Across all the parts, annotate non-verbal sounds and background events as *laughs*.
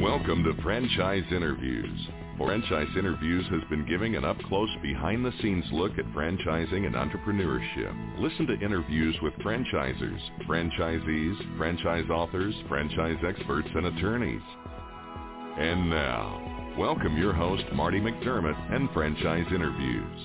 Welcome to Franchise Interviews. Franchise Interviews has been giving an up-close, behind-the-scenes look at franchising and entrepreneurship. Listen to interviews with franchisers, franchisees, franchise authors, franchise experts, and attorneys. And now, welcome your host, Marty McDermott, and Franchise Interviews.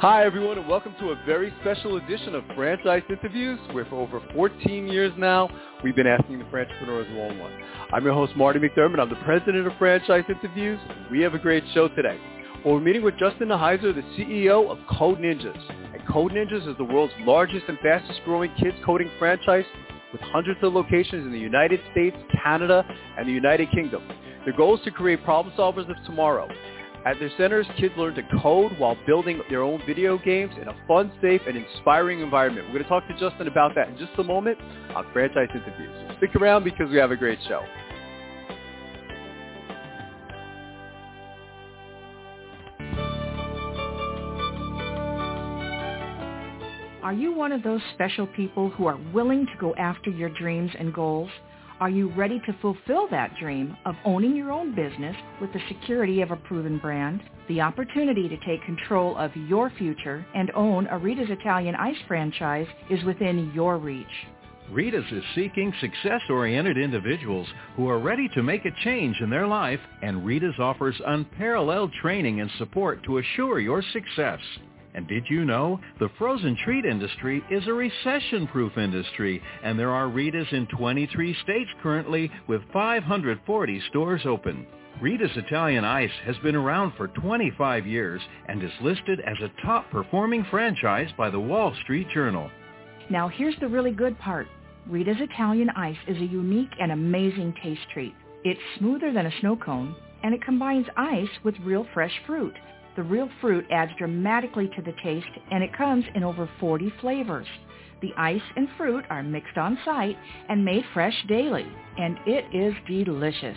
Hi, everyone, and welcome to a very special edition of Franchise Interviews, where for over 14 years now, we've been asking the entrepreneurs one-on-one. I'm your host, Marty McDermott. I'm the president of Franchise Interviews. We have a great show today. Well, we're meeting with Justin Nihiser, the CEO of Code Ninjas. And Code Ninjas is the world's largest and fastest growing kids coding franchise with hundreds of locations in the United States, Canada, and the United Kingdom. Their goal is to create problem solvers of tomorrow. At their centers, kids learn to code while building their own video games in a fun, safe, and inspiring environment. We're going to talk to Justin about that in just a moment on Franchise Interviews. So stick around because we have a great show. Are you one of those special people who are willing to go after your dreams and goals? Are you ready to fulfill that dream of owning your own business with the security of a proven brand? The opportunity to take control of your future and own a Rita's Italian Ice franchise is within your reach. Rita's is seeking success-oriented individuals who are ready to make a change in their life, and Rita's offers unparalleled training and support to assure your success. And did you know the frozen treat industry is a recession-proof industry, and there are Rita's in 23 states currently with 540 stores open. Rita's Italian Ice has been around for 25 years and is listed as a top-performing franchise by the Wall Street Journal. Now here's the really good part. Rita's Italian Ice is a unique and amazing taste treat. It's smoother than a snow cone, and it combines ice with real fresh fruit. The real fruit adds dramatically to the taste, and it comes in over 40 flavors. The ice and fruit are mixed on site and made fresh daily, and it is delicious.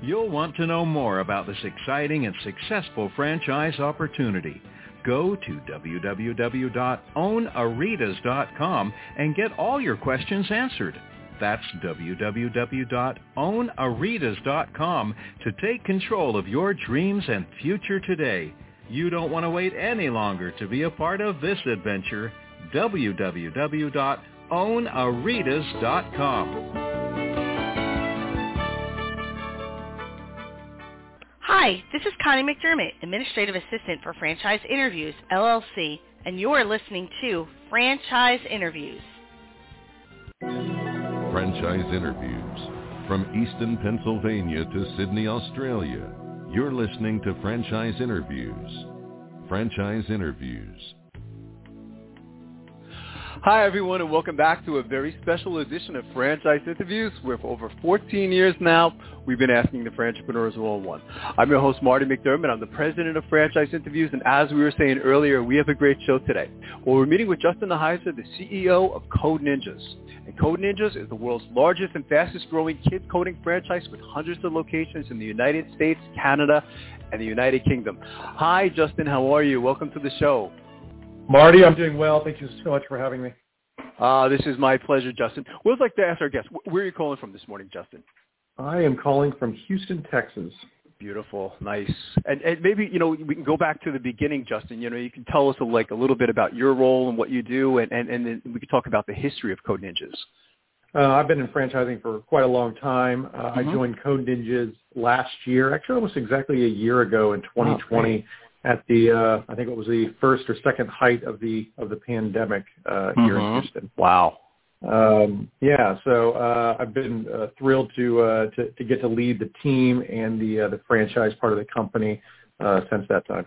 You'll want to know more about this exciting and successful franchise opportunity. Go to www.ownaritas.com and get all your questions answered. That's www.ownaritas.com to take control of your dreams and future today. You don't want to wait any longer to be a part of this adventure. www.ownaritas.com. Hi, this is Connie McDermott, Administrative Assistant for Franchise Interviews, LLC, and you're listening to Franchise Interviews. Franchise Interviews from Easton, Pennsylvania to Sydney, Australia. You're listening to Franchise Interviews. Franchise Interviews. Hi, everyone, and welcome back to a very special edition of Franchise Interviews, where for over 14 years now, we've been asking the entrepreneurs one-on-one. I'm your host, Marty McDermott. I'm the president of Franchise Interviews, and as we were saying earlier, we have a great show today. Well, we're meeting with Justin Nihiser, the CEO of Code Ninjas. And Code Ninjas is the world's largest and fastest growing kids coding franchise with hundreds of locations in the United States, Canada, and the United Kingdom. Hi, Justin. How are you? Welcome to the show. Marty, I'm doing well. Thank you so much for having me. Uh, this is my pleasure, Justin. We'd like to ask our guests, where are you calling from this morning, Justin? I am calling from Houston, Texas. Beautiful, nice. And, and maybe you know we can go back to the beginning, Justin. You know, you can tell us like a little bit about your role and what you do, and and, and then we can talk about the history of Code Ninjas. Uh, I've been in franchising for quite a long time. Uh, mm-hmm. I joined Code Ninjas last year, actually almost exactly a year ago in 2020. Oh, at the uh, I think it was the first or second height of the of the pandemic uh, mm-hmm. here in Mm-hmm. Houston. Wow. Um, yeah, so uh, I've been uh, thrilled to, uh, to to get to lead the team and the uh, the franchise part of the company uh, since that time.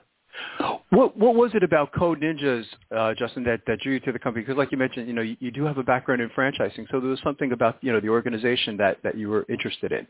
What what was it about Code Ninjas, uh, Justin, that, that drew you to the company? Because like you mentioned, you know, you, you do have a background in franchising, so there was something about you know the organization that, that you were interested in.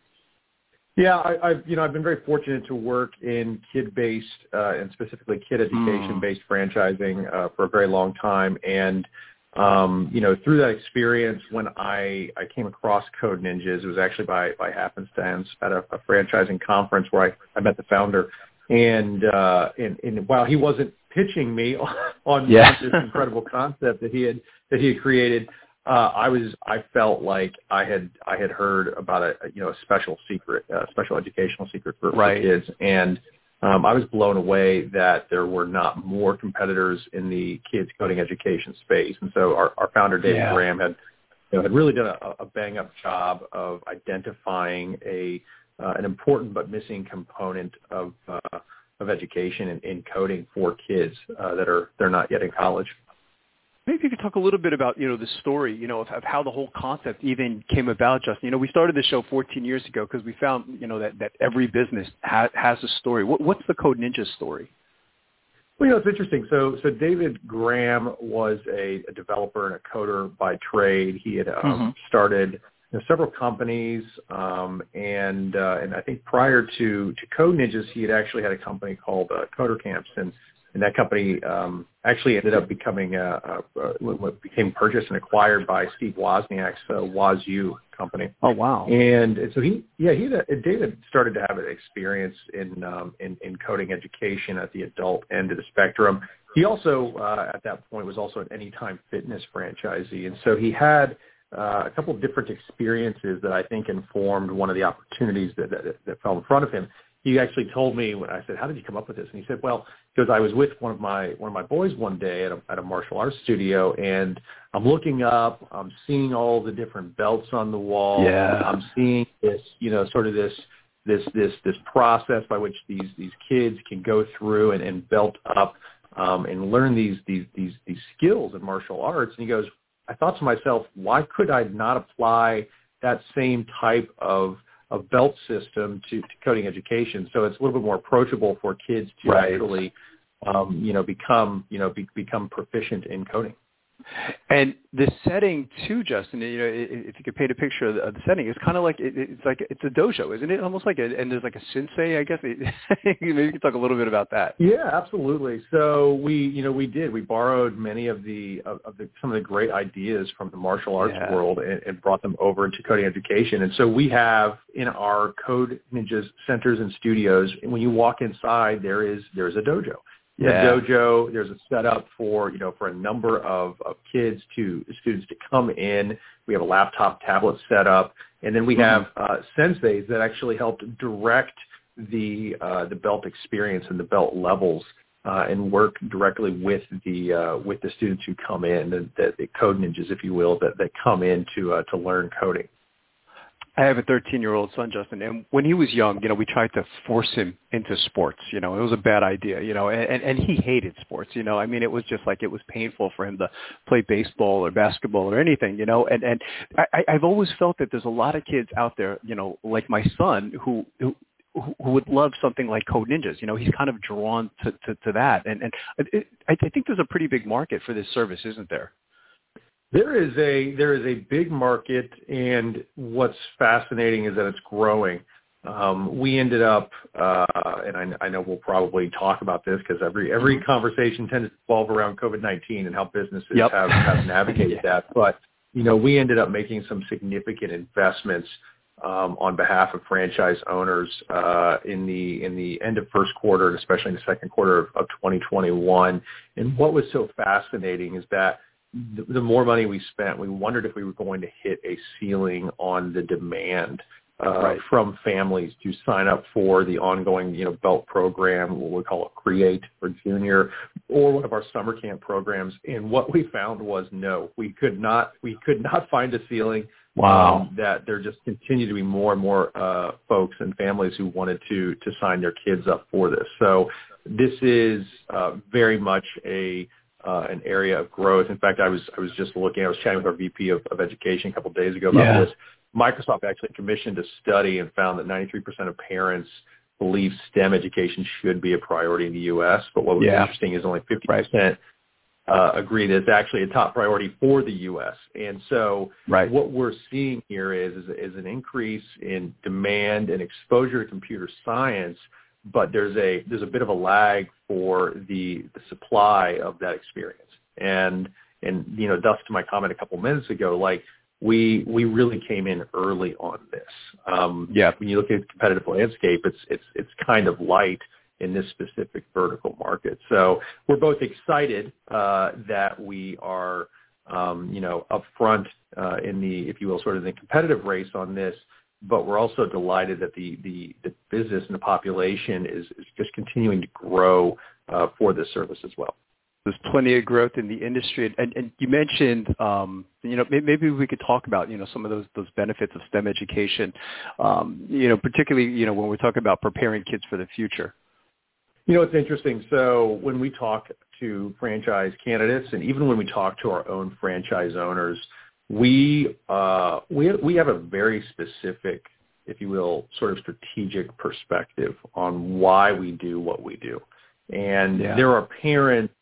Yeah, I, I've you know I've been very fortunate to work in kid-based uh, and specifically kid education-based franchising uh, for a very long time, and um, you know, through that experience, when I, I came across Code Ninjas, it was actually by, by happenstance at a, a franchising conference where I, I met the founder. And, uh, and, and while he wasn't pitching me *laughs* on, yeah. this incredible concept that he had, that he had created, uh, I was, I felt like I had, I had heard about a, you know, a special secret, a special educational secret for, right. for kids. And, um, I was blown away that there were not more competitors in the kids coding education space. And so our, our founder, David yeah. Graham, had you know, had really done a, a bang up job of identifying a uh, an important but missing component of uh, of education and in coding for kids uh, that are they're not yet in college. Maybe you could talk a little bit about, you know, the story, you know, of, of how the whole concept even came about, Justin. You know, we started the show 14 years ago because we found, you know, that, that every business ha- has a story. What, what's the Code Ninja story? Well, you know, it's interesting. So, so David Graham was a, a developer and a coder by trade. He had um, mm-hmm. started you know, several companies, um, and uh, and I think prior to to Code Ninjas, he had actually had a company called uh, Coder Camps, and and that company um, actually ended up becoming a, a, a became purchased and acquired by Steve Wozniak's uh, WozU company. Oh wow! And, so he, yeah, he had, David started to have an experience in, um, in in coding education at the adult end of the spectrum. He also uh, at that point was also an Anytime Fitness franchisee, and so he had. Uh, a couple of different experiences that I think informed one of the opportunities that, that, that fell in front of him he actually told me when I said, "How did you come up with this?" And he said, "Well, because I was with one of my one of my boys one day at a, at a martial arts studio, and I'm looking up, I'm seeing all the different belts on the wall. Yeah. I'm seeing this, you know, sort of this this this this process by which these these kids can go through and, and belt up um, and learn these these these these skills in martial arts." And he goes, "I thought to myself, why could I not apply that same type of a belt system to, to coding education. So it's a little bit more approachable for kids to right. actually, um, you know, become, you know, be, become proficient in coding. And the setting too, Justin. You know, if you could paint a picture of the, of the setting, it's kind of like it, it's like it's a dojo, isn't it? Almost like a and there's like a sensei, I guess. *laughs* Maybe you can talk a little bit about that. Yeah, absolutely. So we, you know, we did. We borrowed many of the of, of the some of the great ideas from the martial arts yeah. world and, and brought them over into coding education. And so we have in our Code Ninjas centers and studios, when you walk inside, there is there's a dojo yeah. the dojo. There's a setup for you know for a number of, of kids to students to come in. We have a laptop tablet set up, and then we mm-hmm. have uh, senseis that actually help direct the uh, the belt experience and the belt levels. Uh, and work directly with the uh, with the students who come in, the, the, the code ninjas, if you will, that, that come in to uh, to learn coding. I have a 13-year-old son, Justin, and when he was young, you know, we tried to force him into sports. You know, it was a bad idea. You know, and and he hated sports. You know, I mean, it was just like it was painful for him to play baseball or basketball or anything. You know, and and I, I've always felt that there's a lot of kids out there, you know, like my son, who who who would love something like Code Ninjas. You know, he's kind of drawn to, to, to that. And, and it, I think there's a pretty big market for this service, isn't there? There is a there is a big market, and what's fascinating is that it's growing. Um, we ended up, uh, and I, I know we'll probably talk about this because every every mm-hmm. conversation tends to revolve around COVID nineteen and how businesses yep. have, have *laughs* navigated yeah. that. But you know, we ended up making some significant investments um, on behalf of franchise owners uh, in the in the end of first quarter, and especially in the second quarter of, of 2021. And what was so fascinating is that the, the more money we spent, we wondered if we were going to hit a ceiling on the demand uh, right. from families to sign up for the ongoing, you know, belt program, what we call it Create or Junior, or one of our summer camp programs. And what we found was no, we could not, we could not find a ceiling. Wow. Um, that there just continue to be more and more uh, folks and families who wanted to to sign their kids up for this. So this is uh, very much a uh, an area of growth. In fact, I was I was just looking. I was chatting with our VP of, of Education a couple of days ago about yeah. this. Microsoft actually commissioned a study and found that 93% of parents believe STEM education should be a priority in the U.S. But what was yeah. interesting is only 50% right. uh, agree that it's actually a top priority for the U.S. And so right. what we're seeing here is, is is an increase in demand and exposure to computer science but there's a there's a bit of a lag for the, the supply of that experience. And and you know, thus to my comment a couple minutes ago, like we we really came in early on this. Um, yeah. When you look at the competitive landscape, it's it's it's kind of light in this specific vertical market. So we're both excited uh, that we are, um, you know, upfront uh, in the, if you will, sort of the competitive race on this. But we're also delighted that the the, the business and the population is, is just continuing to grow uh, for this service as well there's plenty of growth in the industry. And, and you mentioned, um, you know, maybe we could talk about, you know, some of those those benefits of STEM education, um, you know, particularly, you know, when we're talking about preparing kids for the future. You know, it's interesting. So when we talk to franchise candidates, and even when we talk to our own franchise owners, we uh, we we have a very specific, if you will, sort of strategic perspective on why we do what we do. And yeah. there are parents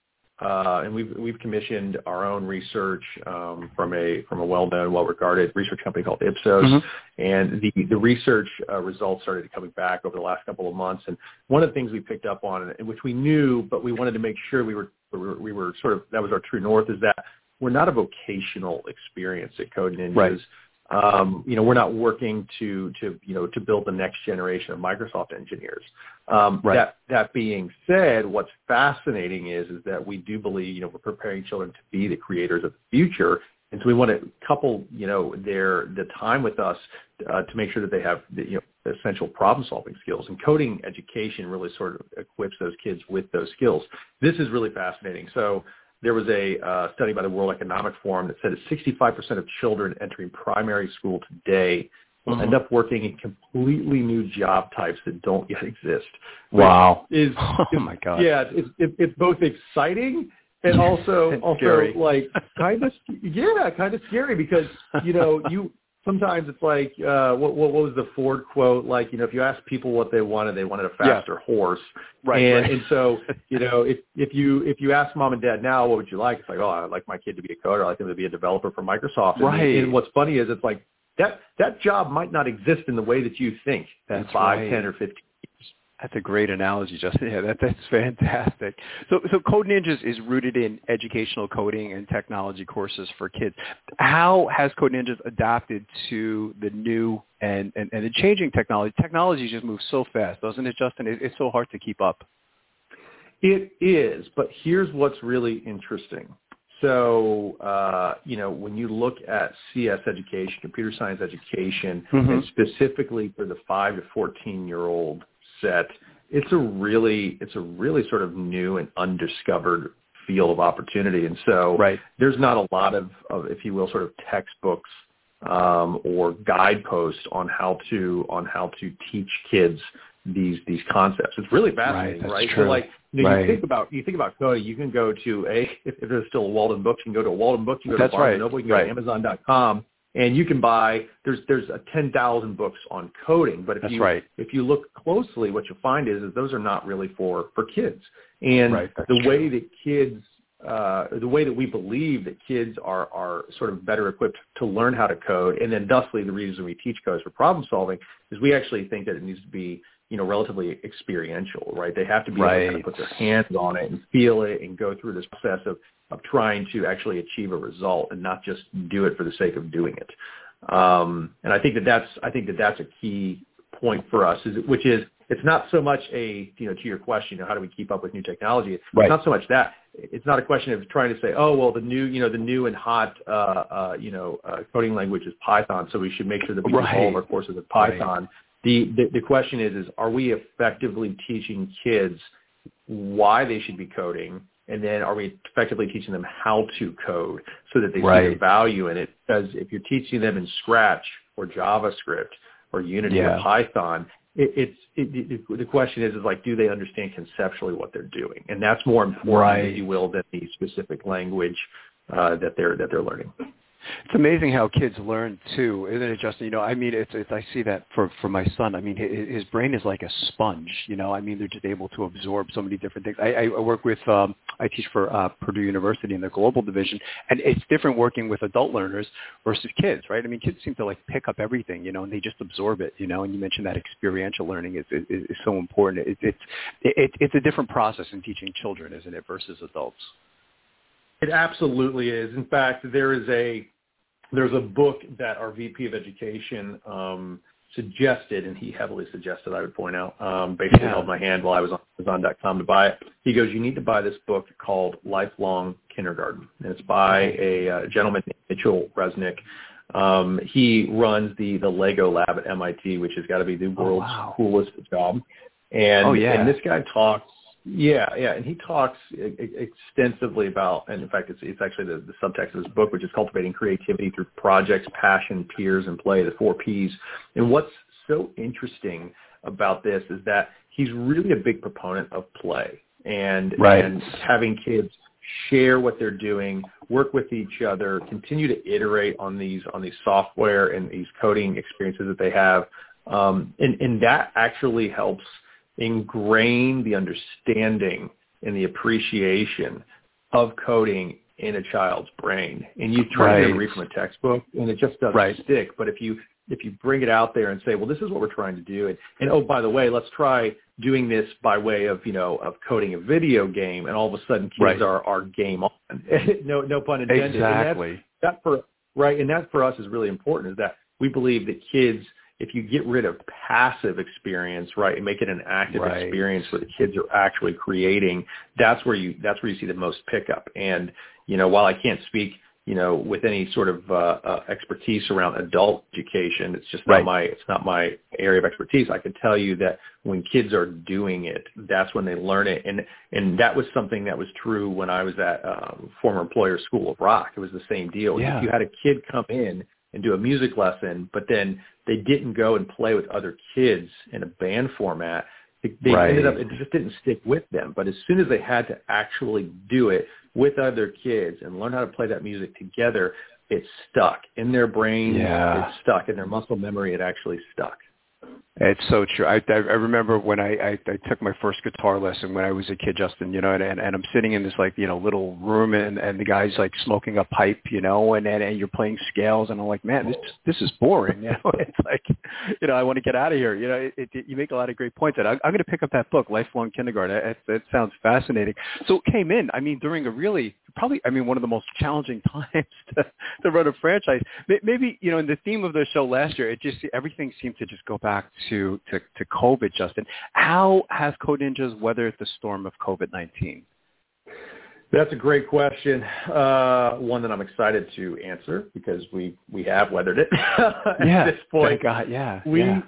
uh, and we've we've commissioned our own research um, from a from a well-known, well-regarded research company called Ipsos, mm-hmm. and the the research uh, results started coming back over the last couple of months. And one of the things we picked up on, which we knew, but we wanted to make sure we were we were, we were sort of that was our true north, is that we're not a vocational experience at Code Ninjas. Right. Um, you know, we're not working to, to, you know, to build the next generation of Microsoft engineers. Um, right. That, that being said, what's fascinating is, is that we do believe, you know, we're preparing children to be the creators of the future. And so we want to couple, you know, their, the time with us uh, to make sure that they have, the, you know, essential problem solving skills. And coding education really sort of equips those kids with those skills. This is really fascinating. So, there was a uh, study by the World Economic Forum that said that 65% of children entering primary school today will mm-hmm. end up working in completely new job types that don't yet exist. Wow! Is, *laughs* oh is, my god! Yeah, it's it, it's both exciting and also *laughs* also scary. like kind of yeah, kind of scary because you know you sometimes it's like uh what, what what was the Ford quote like you know if you ask people what they wanted they wanted a faster yeah. horse right and right. and so you know if if you if you ask mom and dad now what would you like it's like oh I'd like my kid to be a coder I'd like him to be a developer for Microsoft and, right and what's funny is it's like that that job might not exist in the way that you think That's in five right. ten or fifteen that's a great analogy, Justin. *laughs* Yeah, that, that's fantastic. So, so Code Ninjas is rooted in educational coding and technology courses for kids. How has Code Ninjas adapted to the new and, and, and the changing technology? Technology just moves so fast, doesn't it, Justin? It, it's so hard to keep up. It is, but here's what's really interesting. So, uh, you know, when you look at CS education, computer science education, mm-hmm. and specifically for the 5 to 14 year old set, it's a really it's a really sort of new and undiscovered field of opportunity. And so right. there's not a lot of, of, if you will, sort of textbooks um, or guideposts on how to on how to teach kids these these concepts. It's really fascinating, right? right? So like you, know, right. you think about you think about coding, you can go to a if, if there's still a Walden Books, you can go to a Walden Book, you can go That's to Barnes right. Noble, you can go right. to Amazon.com, and you can buy there's there's a 10,000 books on coding but if That's you right. if you look closely what you'll find is that those are not really for for kids and right. the way that kids uh, the way that we believe that kids are are sort of better equipped to learn how to code and then thusly the reason we teach codes for problem solving is we actually think that it needs to be you know relatively experiential right they have to be right. able to kind of put their hands on it and feel it and go through this process of of trying to actually achieve a result and not just do it for the sake of doing it. Um, and I think that that's I think that that's a key point for us, is which is it's not so much a you know to your question, you know, how do we keep up with new technology? It's right. not so much that. It's not a question of trying to say, oh well, the new you know the new and hot uh, uh, you know uh, coding language is Python, so we should make sure that we right. all of our courses in Python. Right. The, the the question is is are we effectively teaching kids why they should be coding and then are we effectively teaching them how to code so that they right. see the value in it? Because if you're teaching them in Scratch or JavaScript or Unity yeah. or Python, it, it's it, it, the question is is like do they understand conceptually what they're doing, and that's more important, right. if you will, than the specific language uh, that they're that they're learning. It's amazing how kids learn too, isn't it, Justin? You know, I mean, it's, it's I see that for for my son. I mean, his, his brain is like a sponge. You know, I mean, they're just able to absorb so many different things. I, I work with, um, I teach for uh, Purdue University in their global division, and it's different working with adult learners versus kids, right? I mean, kids seem to like pick up everything, you know, and they just absorb it, you know. And you mentioned that experiential learning is is, is so important. It, it's it, it's a different process in teaching children, isn't it, versus adults? It absolutely is. In fact, there is a there's a book that our VP of Education um, suggested, and he heavily suggested, I would point out, um, basically yeah. held my hand while I was on Amazon.com to buy it. He goes, you need to buy this book called Lifelong Kindergarten. And it's by a uh, gentleman named Mitchell Resnick. Um, he runs the, the Lego lab at MIT, which has got to be the oh, world's oh, wow. coolest job. And, oh, yeah. and this guy talks yeah, yeah, and he talks extensively about, and in fact, it's it's actually the, the subtext of his book, which is cultivating creativity through projects, passion, peers, and play, the four Ps. And what's so interesting about this is that he's really a big proponent of play and right. and having kids share what they're doing, work with each other, continue to iterate on these on these software and these coding experiences that they have, um, and and that actually helps ingrain the understanding and the appreciation of coding in a child's brain. And you try right. to read from a textbook and it just doesn't right. stick. But if you if you bring it out there and say, well, this is what we're trying to do, and, and oh, by the way, let's try doing this by way of you know of coding a video game, and all of a sudden kids right. are are game on. *laughs* no no pun intended. Exactly. that for right, and that for us is really important. Is that we believe that kids if you get rid of passive experience, right, and make it an active right. experience where the kids are actually creating, that's where you that's where you see the most pickup. And you know, while I can't speak, you know, with any sort of uh, uh, expertise around adult education, it's just not my it's not my area of expertise. I can tell you that when kids are doing it, that's when they learn it, and and that was something that was true when I was at uh, former employer School of Rock. It was the same deal. Yeah. If you had a kid come in and do a music lesson, but then they didn't go and play with other kids in a band format. They, they right. ended up it just didn't stick with them. But as soon as they had to actually do it with other kids and learn how to play that music together, it stuck in their brain. Yeah. It stuck in their muscle memory. It actually stuck. It's so true. I, I remember when I, I I took my first guitar lesson when I was a kid, Justin. You know, and and, I'm sitting in this like you know little room, and and the guy's like smoking a pipe, you know, and and, and you're playing scales, and I'm like, man, this this is boring. *laughs* You know, it's like, you know, I want to get out of here. You know, it, it, you make a lot of great points. And I, I'm going to pick up that book, Lifelong Kindergarten. It, it sounds fascinating. So it came in. I mean, during a really probably, I mean, one of the most challenging *laughs* times to, to run a franchise. Maybe, you know, in the theme of the show last year, it just, everything seemed to just go back to, to, to COVID, Justin. How has Code Ninjas weathered the storm of COVID-19? That's a great question. Uh, one that I'm excited to answer because we, we have weathered it *laughs* at yeah, this point. Thank God, yeah. We, yeah.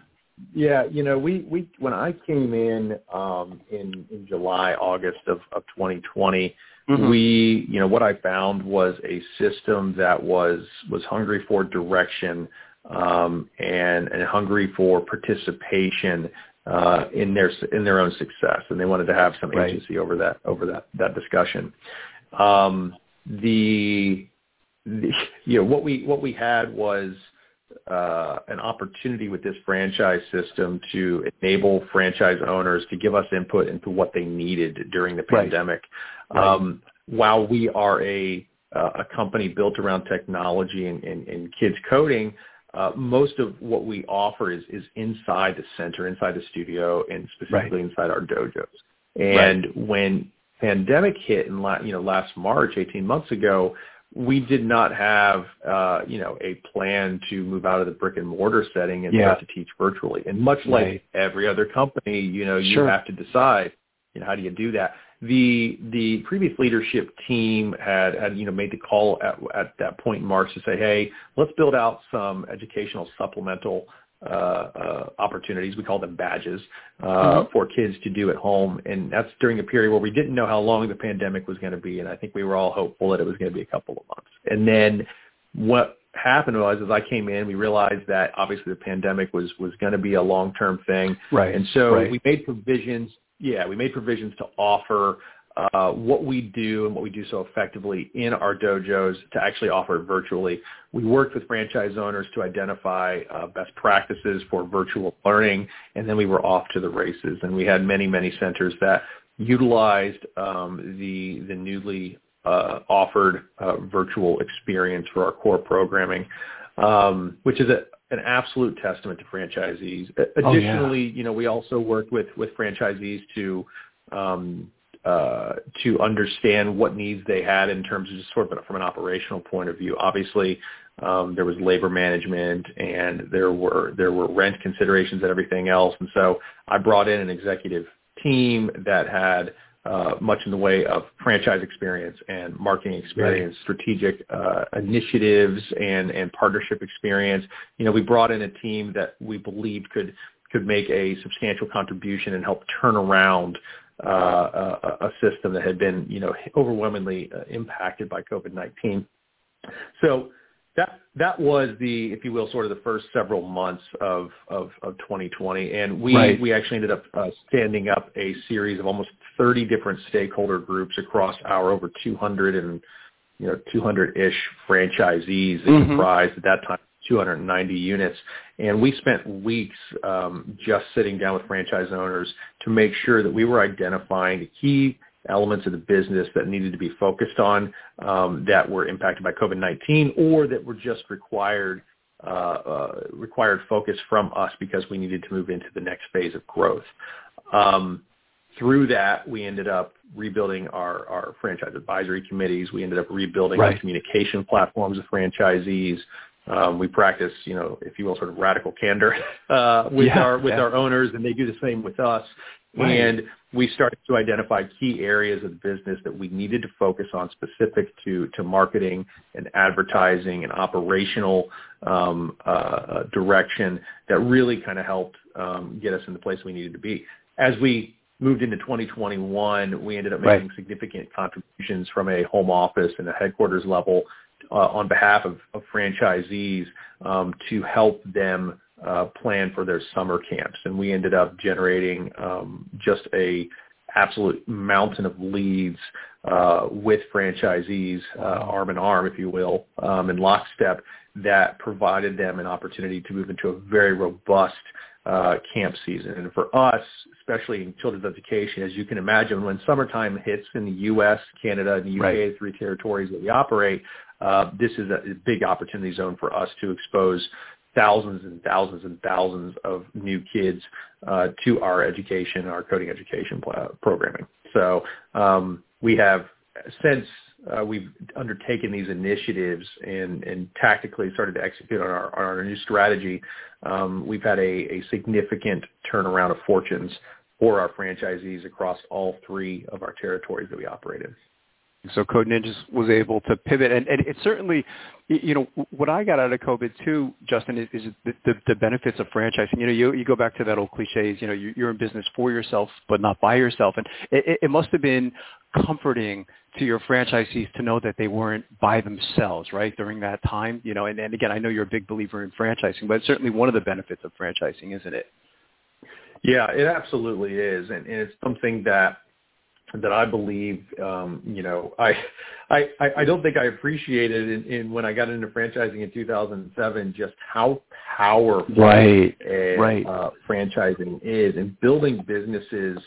Yeah, you know, we, we when I came in um, in in July, August of, of 2020, Mm-hmm. We, you know, what I found was a system that was was hungry for direction um, and and hungry for participation uh, in their in their own success, and they wanted to have some agency right. over that over that that discussion. Um, the, the *laughs* you know what we what we had was uh, an opportunity with this franchise system to enable franchise owners to give us input into what they needed during the pandemic. Right. Um, while we are a uh, a company built around technology and, and, and kids coding, uh, most of what we offer is, is inside the center, inside the studio, and specifically right. inside our dojos. And right. when pandemic hit in la- you know last March, 18 months ago, we did not have uh, you know a plan to move out of the brick and mortar setting and yeah. start to teach virtually. And much like right. every other company, you know, you sure. have to decide you know how do you do that. The the previous leadership team had had you know made the call at at that point in March to say, hey, let's build out some educational supplemental uh, uh, opportunities. We call them badges uh, mm-hmm. for kids to do at home, and that's during a period where we didn't know how long the pandemic was going to be, and I think we were all hopeful that it was going to be a couple of months. And then what happened was, as I came in, we realized that obviously the pandemic was was going to be a long term thing, right? And so right. we made provisions. Yeah, we made provisions to offer uh, what we do and what we do so effectively in our dojos to actually offer it virtually. We worked with franchise owners to identify uh, best practices for virtual learning, and then we were off to the races. And we had many, many centers that utilized um, the the newly uh, offered uh, virtual experience for our core programming, um, which is a, an absolute testament to franchisees. Additionally, oh, yeah. you know, we also worked with with franchisees to um, uh, to understand what needs they had in terms of just sort of from an operational point of view. Obviously, um, there was labor management and there were there were rent considerations and everything else. And so I brought in an executive team that had uh, much in the way of franchise experience and marketing experience, right. strategic uh, initiatives and, and partnership experience. You know, we brought in a team that we believed could could make a substantial contribution and help turn around uh, a, a, system that had been, you know, overwhelmingly uh, impacted by COVID-19. So that that was the, if you will, sort of the first several months of of, of 2020, and we right. we actually ended up uh, standing up a series of almost 30 different stakeholder groups across our over 200 and you know 200-ish franchisees that mm-hmm. comprised at that time 290 units, and we spent weeks um, just sitting down with franchise owners to make sure that we were identifying the key elements of the business that needed to be focused on um, that were impacted by COVID-19 or that were just required uh, uh, required focus from us because we needed to move into the next phase of growth. Um, through that, we ended up rebuilding our, our franchise advisory committees. We ended up rebuilding right. our communication platforms of franchisees. Um, we practice, you know, if you will, sort of radical candor *laughs* uh, with yeah, our with yeah. our owners, and they do the same with us. Right. And we started to identify key areas of the business that we needed to focus on specific to, to marketing and advertising and operational um, uh, direction that really kind of helped um, get us in the place we needed to be. As we moved into 2021, we ended up making right. significant contributions from a home office and a headquarters level uh, on behalf of, of franchisees um, to help them uh, plan for their summer camps, and we ended up generating um, just a absolute mountain of leads uh, with franchisees, uh, arm in arm, if you will, um, in lockstep, that provided them an opportunity to move into a very robust uh, camp season. And for us, especially in children's education, as you can imagine, when summertime hits in the U.S., Canada, and the UK, right. three territories that we operate, uh, this is a big opportunity zone for us to expose thousands and thousands and thousands of new kids uh, to our education, our coding education pl- programming. So um, we have since uh, we've undertaken these initiatives and, and tactically started to execute on our, on our new strategy, um, we've had a, a significant turnaround of fortunes for our franchisees across all three of our territories that we operate in. So Code Ninjas was able to pivot, and, and it certainly, you know, what I got out of COVID too, Justin, is, is the, the, the benefits of franchising. You know, you, you go back to that old cliches. You know, you, you're in business for yourself, but not by yourself, and it, it must have been comforting to your franchisees to know that they weren't by themselves, right, during that time. You know, and, and again, I know you're a big believer in franchising, but it's certainly one of the benefits of franchising, isn't it? Yeah, it absolutely is, and, and it's something that that I believe, um, you know, I, I, I don't think I appreciated in, in when I got into franchising in 2007 just how powerful right, a, right. Uh, franchising is and building businesses,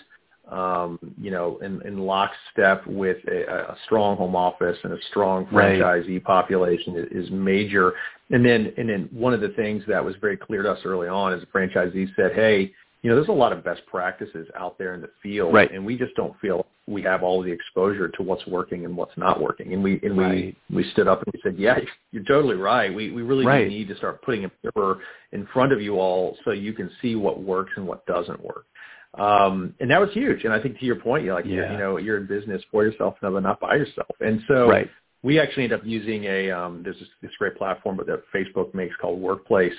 um, you know, in, in lockstep with a, a strong home office and a strong franchisee right. population is, is major. And then, and then one of the things that was very clear to us early on is the franchisee said, hey, you know, there's a lot of best practices out there in the field, right. and we just don't feel we have all the exposure to what's working and what's not working. And we and right. we we stood up and we said, yeah, you're totally right. We we really right. need to start putting a paper in front of you all so you can see what works and what doesn't work. Um, and that was huge. And I think to your point, you're like, yeah. you know, you're in business for yourself, but not by yourself. And so right we actually end up using a um, there's this, this great platform that Facebook makes called Workplace,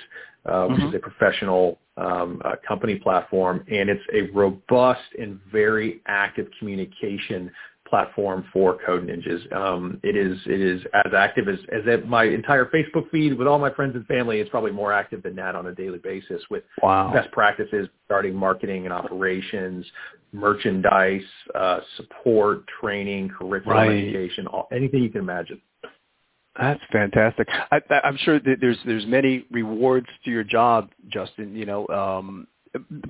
uh, which mm-hmm. is a professional um, uh, company platform, and it's a robust and very active communication platform for Code Ninjas. Um, it is it is as active as as my entire Facebook feed with all my friends and family. It's probably more active than that on a daily basis with wow. best practices regarding marketing and operations, merchandise, uh, support, training, curriculum right. education, all, anything you can imagine. That's fantastic. I, I'm sure that there's there's many rewards to your job, Justin. You know, um,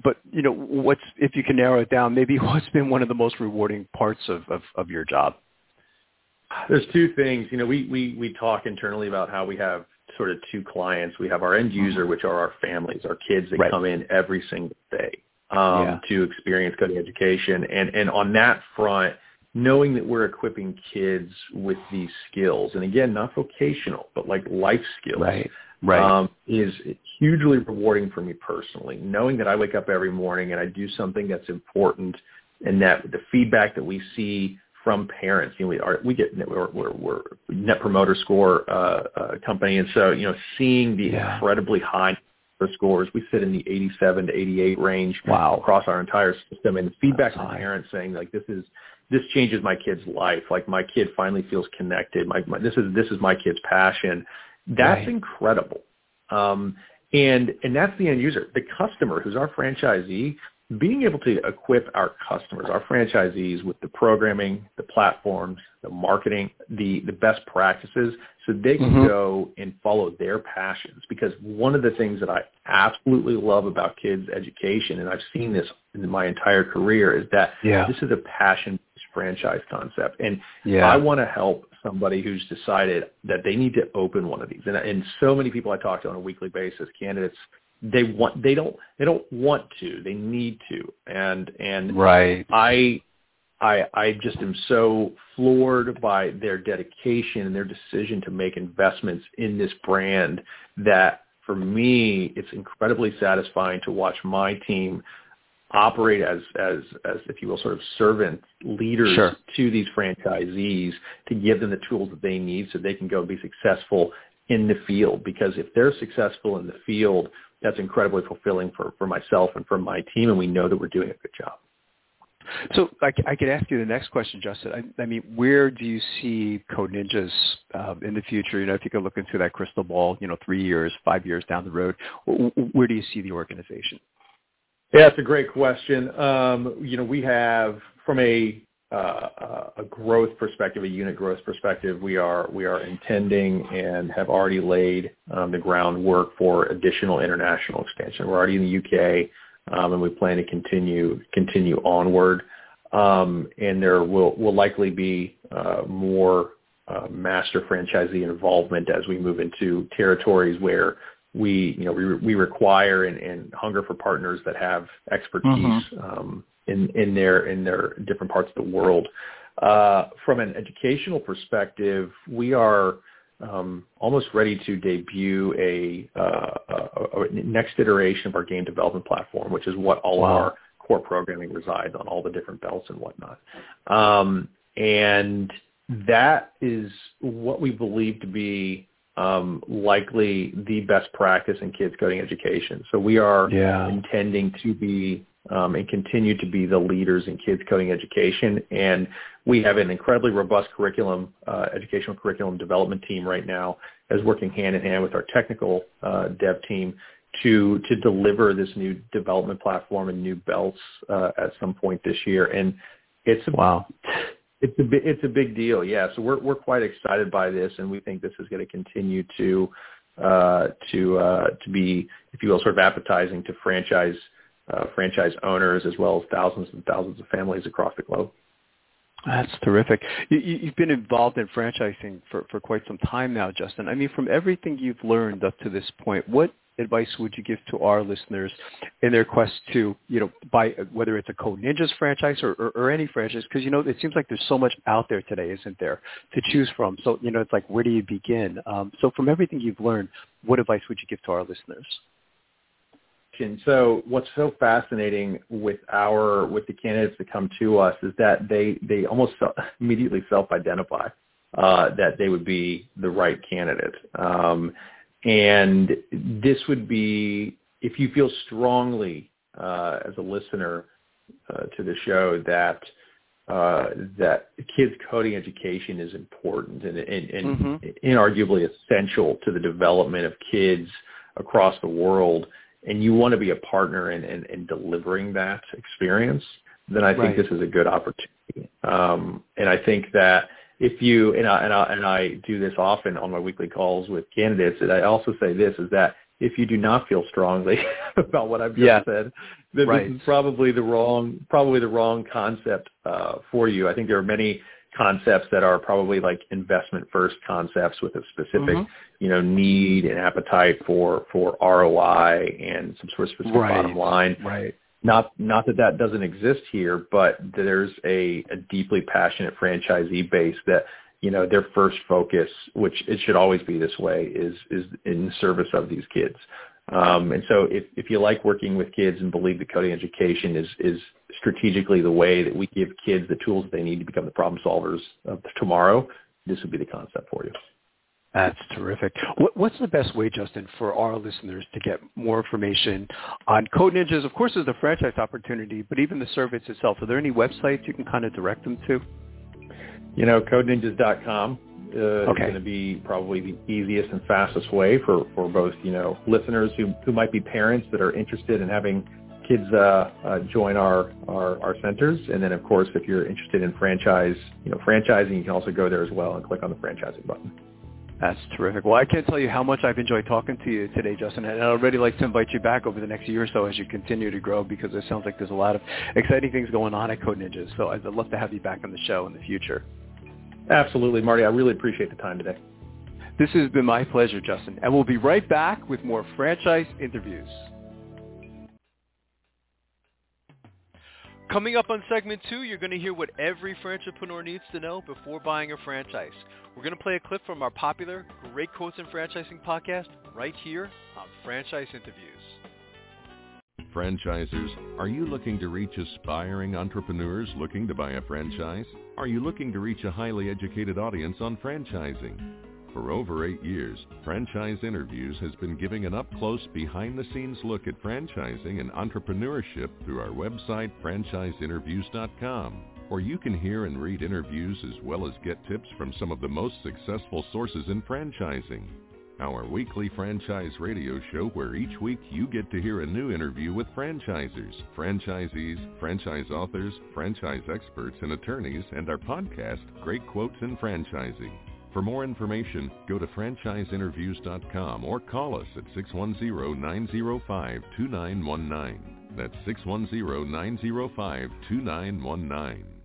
but you know, what's if you can narrow it down, maybe *laughs* what's been one of the most rewarding parts of, of, of your job? There's two things. You know, we, we, we talk internally about how we have sort of two clients. We have our end user, which are our families, our kids that right. come in every single day. um, Yeah. to experience coding education. And, and on that front, knowing that we're equipping kids with these skills, and again, not vocational, but like life skills, Right. Right. um, is hugely rewarding for me personally. Knowing that I wake up every morning and I do something that's important, and that the feedback that we see from parents, you know, we are we get we're we're, we're net promoter score uh, uh, company, and so you know, seeing the Yeah. incredibly high scores, we sit in the 87 to 88 range Wow. across our entire system, and the feedback That's from high. parents saying like this is this changes my kid's life. Like my kid finally feels connected. My, my this is this is my kid's passion. That's Right. incredible. Um, and and that's the end user, the customer, who's our franchisee. Being able to equip our customers, our franchisees, with the programming, the platforms, the marketing, the the best practices, so they can Mhm. go and follow their passions. Because one of the things that I absolutely love about kids' education, and I've seen this in my entire career, is that Yeah. this is a passion franchise concept. And Yeah. I want to help somebody who's decided that they need to open one of these. And, and so many people I talk to on a weekly basis, candidates, they want, they don't, they don't want to, they need to. And, and right. I, I, I just am so floored by their dedication and their decision to make investments in this brand that for me, it's incredibly satisfying to watch my team operate as, as, as if you will, sort of servant leaders Sure. to these franchisees to give them the tools that they need so they can go and be successful in the field. Because if they're successful in the field, that's incredibly fulfilling for, for myself and for my team, and we know that we're doing a good job. So I, I could ask you the next question, Justin. I, I mean, where do you see Code Ninjas um, in the future? You know, if you could look into that crystal ball, you know, three years, five years down the road, wh- wh- where do you see the organization? Yeah, it's a great question. Um, you know, we have from a uh, a growth perspective, a unit growth perspective, we are we are intending and have already laid um, the groundwork for additional international expansion. We're already in the UK, um, and we plan to continue continue onward. Um, and there will will likely be uh, more uh, master franchisee involvement as we move into territories where we you know we, we require and, and hunger for partners that have expertise um, in in their in their different parts of the world. Uh, from an educational perspective, we are um, almost ready to debut a, uh, a, a next iteration of our game development platform, which is what all Wow. of our core programming resides on, all the different belts and whatnot. Um, and that is what we believe to be um, likely the best practice in kids coding education. So we are Yeah. intending to be um, and continue to be the leaders in kids coding education. And we have an incredibly robust curriculum, uh, educational curriculum development team right now, as working hand in hand with our technical uh, dev team to to deliver this new development platform and new belts uh, at some point this year. And it's Wow. It's a bi- it's a big deal, yeah. So we're we're quite excited by this, and we think this is going to continue to uh, to uh, to be, if you will, sort of appetizing to franchise uh, franchise owners as well as thousands and thousands of families across the globe. That's terrific. You, you- you've been involved in franchising for, for quite some time now, Justin. I mean, from everything you've learned up to this point, what advice would you give to our listeners in their quest to, you know, buy whether it's a Code Ninjas franchise or, or, or any franchise? Because you know, it seems like there's so much out there today, isn't there, to choose from? So you know, it's like where do you begin? Um, so from everything you've learned, what advice would you give to our listeners? And so what's so fascinating with our with the candidates that come to us is that they they almost immediately self-identify uh, that they would be the right candidate. Um, and this would be if you feel strongly uh, as a listener uh, to the show that uh, that kids coding education is important and, and, and Mhm. inarguably essential to the development of kids across the world and you want to be a partner in, in, in delivering that experience, then I think Right. this is a good opportunity. Um, and I think that if you and I, and I and I do this often on my weekly calls with candidates, and I also say this is that if you do not feel strongly *laughs* about what I've just Yeah. said, then Right. this is probably the wrong probably the wrong concept uh, for you. I think there are many concepts that are probably like investment first concepts with a specific Mhm. you know need and appetite for for ROI and some sort of specific Right. bottom line. Right. not not that that doesn't exist here, but there's a, a deeply passionate franchisee base that you know their first focus, which it should always be this way, is is in service of these kids. Um, and so if, if you like working with kids and believe that coding education is, is strategically the way that we give kids the tools they need to become the problem solvers of tomorrow, this would be the concept for you. That's terrific. What, what's the best way, Justin, for our listeners to get more information on Code Ninjas? Of course, there's a franchise opportunity, but even the service itself. Are there any websites you can kind of direct them to? You know, codeninjas.com uh, okay. is going to be probably the easiest and fastest way for, for both, you know, listeners who, who might be parents that are interested in having kids uh, uh, join our, our, our centers. And then, of course, if you're interested in franchise, you know, franchising, you can also go there as well and click on the franchising button. That's terrific. Well, I can't tell you how much I've enjoyed talking to you today, Justin, and I'd already like to invite you back over the next year or so as you continue to grow because it sounds like there's a lot of exciting things going on at Code Ninjas. So I'd love to have you back on the show in the future. Absolutely, Marty. I really appreciate the time today. This has been my pleasure, Justin, and we'll be right back with more franchise interviews. Coming up on segment two, you're going to hear what every entrepreneur needs to know before buying a franchise. We're going to play a clip from our popular Great Quotes in Franchising podcast right here on Franchise Interviews. Franchisers, are you looking to reach aspiring entrepreneurs looking to buy a franchise? Are you looking to reach a highly educated audience on franchising? For over eight years, Franchise Interviews has been giving an up-close, behind-the-scenes look at franchising and entrepreneurship through our website, franchiseinterviews.com. Or you can hear and read interviews as well as get tips from some of the most successful sources in franchising. Our weekly franchise radio show where each week you get to hear a new interview with franchisers, franchisees, franchise authors, franchise experts and attorneys, and our podcast, Great Quotes in Franchising. For more information, go to franchiseinterviews.com or call us at 610-905-2919. That's 610-905-2919.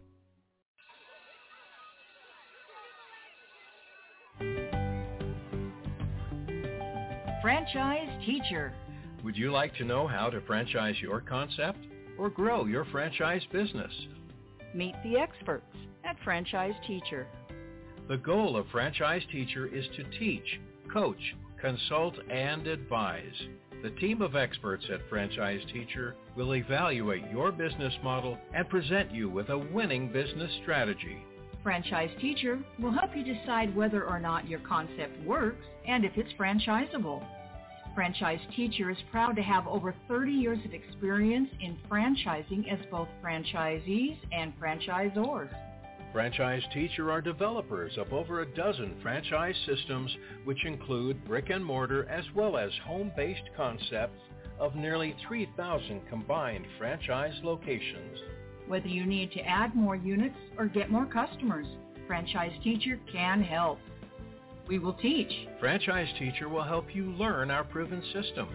Franchise Teacher. Would you like to know how to franchise your concept or grow your franchise business? Meet the experts at Franchise Teacher. The goal of Franchise Teacher is to teach, coach, consult, and advise. The team of experts at Franchise Teacher will evaluate your business model and present you with a winning business strategy. Franchise Teacher will help you decide whether or not your concept works and if it's franchisable. Franchise Teacher is proud to have over 30 years of experience in franchising as both franchisees and franchisors. Franchise Teacher are developers of over a dozen franchise systems which include brick and mortar as well as home-based concepts of nearly 3,000 combined franchise locations. Whether you need to add more units or get more customers, Franchise Teacher can help. We will teach. Franchise Teacher will help you learn our proven system.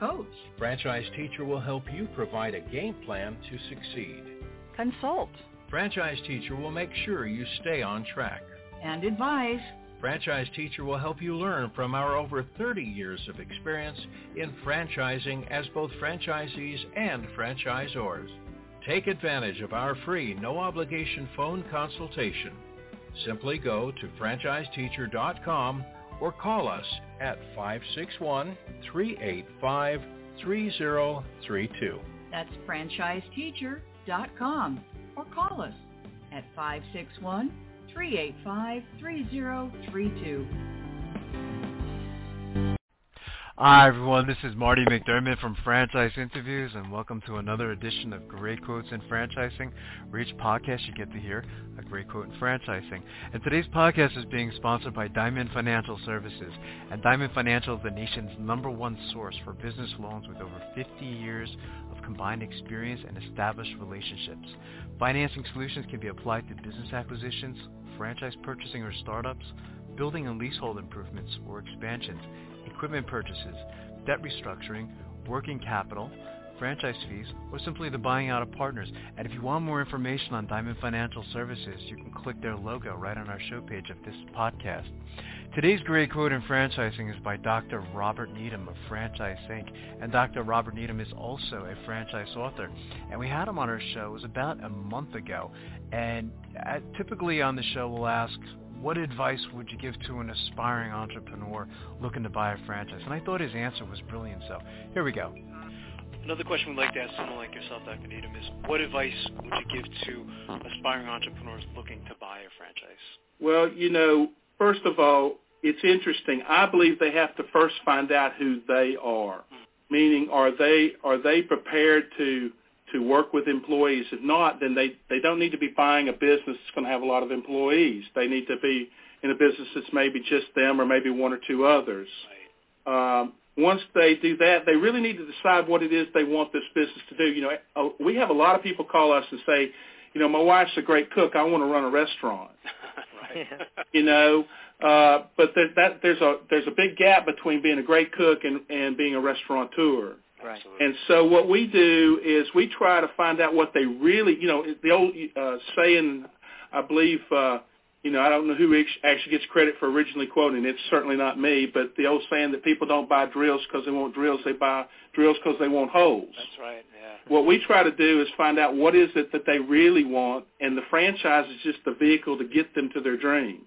Coach. Franchise Teacher will help you provide a game plan to succeed. Consult. Franchise Teacher will make sure you stay on track. And advise. Franchise Teacher will help you learn from our over 30 years of experience in franchising as both franchisees and franchisors. Take advantage of our free no-obligation phone consultation. Simply go to franchiseteacher.com or call us at 561-385-3032. That's franchiseteacher.com or call us at 561-385-3032. Hi everyone, this is Marty McDermott from Franchise Interviews and welcome to another edition of Great Quotes in Franchising, where each podcast you get to hear a great quote in franchising. And today's podcast is being sponsored by Diamond Financial Services. And Diamond Financial is the nation's number one source for business loans with over 50 years of combined experience and established relationships. Financing solutions can be applied to business acquisitions, franchise purchasing or startups, building and leasehold improvements or expansions, equipment purchases, debt restructuring, working capital, franchise fees, or simply the buying out of partners. And if you want more information on Diamond Financial Services, you can click their logo right on our show page of this podcast. Today's great quote in franchising is by Dr. Robert Needham of Franchise Inc. And Dr. Robert Needham is also a franchise author. And we had him on our show, it was about a month ago. And uh, typically on the show we'll ask, what advice would you give to an aspiring entrepreneur looking to buy a franchise? And I thought his answer was brilliant. So here we go. Another question we'd like to ask someone like yourself, Dr. Needham, is what advice would you give to aspiring entrepreneurs looking to buy a franchise? Well, you know, first of all, it's interesting. I believe they have to first find out who they are. Mm-hmm. Meaning, are they are they prepared to to work with employees? If not, then they they don't need to be buying a business that's going to have a lot of employees. They need to be in a business that's maybe just them or maybe one or two others. Right. Um, once they do that, they really need to decide what it is they want this business to do. You know, uh, we have a lot of people call us and say, you know, my wife's a great cook. I want to run a restaurant. *laughs* right. you know, uh, but there, that there's a there's a big gap between being a great cook and and being a restaurateur. Right. And so what we do is we try to find out what they really, you know, the old uh, saying, I believe, uh, you know, I don't know who actually gets credit for originally quoting. It's certainly not me, but the old saying that people don't buy drills because they want drills; they buy drills because they want holes. That's right. Yeah. What we try to do is find out what is it that they really want, and the franchise is just the vehicle to get them to their dream.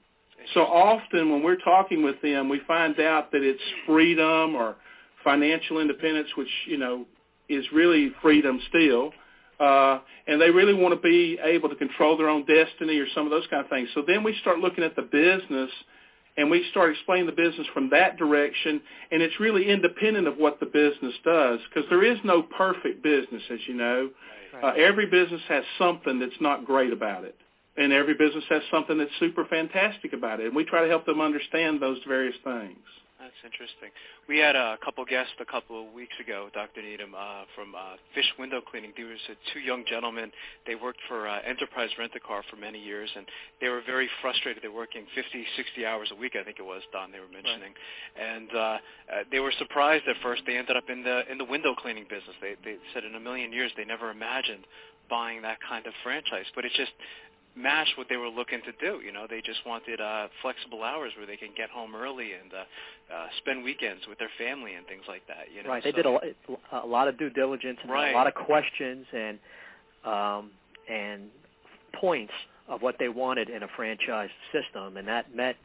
So often when we're talking with them, we find out that it's freedom or financial independence, which you know is really freedom still uh, and they really want to be able to control their own destiny or some of those kind of things. So then we start looking at the business and we start explaining the business from that direction, and it's really independent of what the business does because there is no perfect business, as you know. Uh, every business has something that's not great about it, and every business has something that's super fantastic about it, and we try to help them understand those various things. That's interesting. We had a couple guests a couple of weeks ago, Dr. Needham, uh, from uh, Fish Window Cleaning. There was uh, two young gentlemen. They worked for uh, Enterprise Rent-A-Car for many years, and they were very frustrated. They're working 50, 60 hours a week, I think it was, Don, they were mentioning. Right. And uh, uh, they were surprised at first. They ended up in the in the window cleaning business. They, they said in a million years they never imagined buying that kind of franchise. But it just match what they were looking to do. You know, they just wanted uh, flexible hours where they can get home early and uh, uh, spend weekends with their family and things like that. You know, right? They so, did a, a lot of due diligence and right. a lot of questions and um, and points of what they wanted in a franchise system, and that met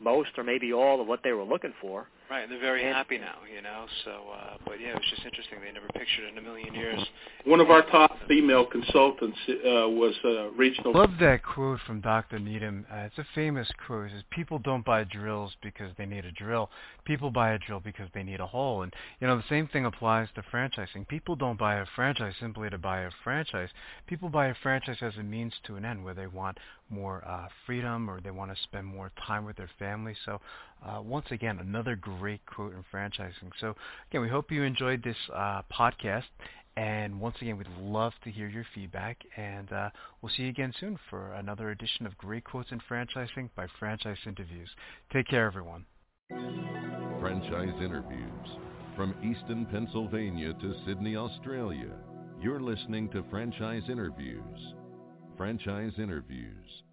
most or maybe all of what they were looking for. Right, and they're very and, happy now, you know. So, uh, but yeah, it was just interesting. They never pictured it in a million years. One of our top female consultants uh, was uh, regional. Love that quote from Dr. Needham. Uh, it's a famous quote. It says, "People don't buy drills because they need a drill. People buy a drill because they need a hole." And you know, the same thing applies to franchising. People don't buy a franchise simply to buy a franchise. People buy a franchise as a means to an end, where they want more uh, freedom or they want to spend more time with their family. So, uh, once again, another great quote in franchising. So, again, we hope you enjoyed this uh, podcast. And once again, we'd love to hear your feedback. And uh, we'll see you again soon for another edition of Great Quotes in Franchising by Franchise Interviews. Take care, everyone. Franchise Interviews. From Easton, Pennsylvania to Sydney, Australia, you're listening to Franchise Interviews. Franchise Interviews.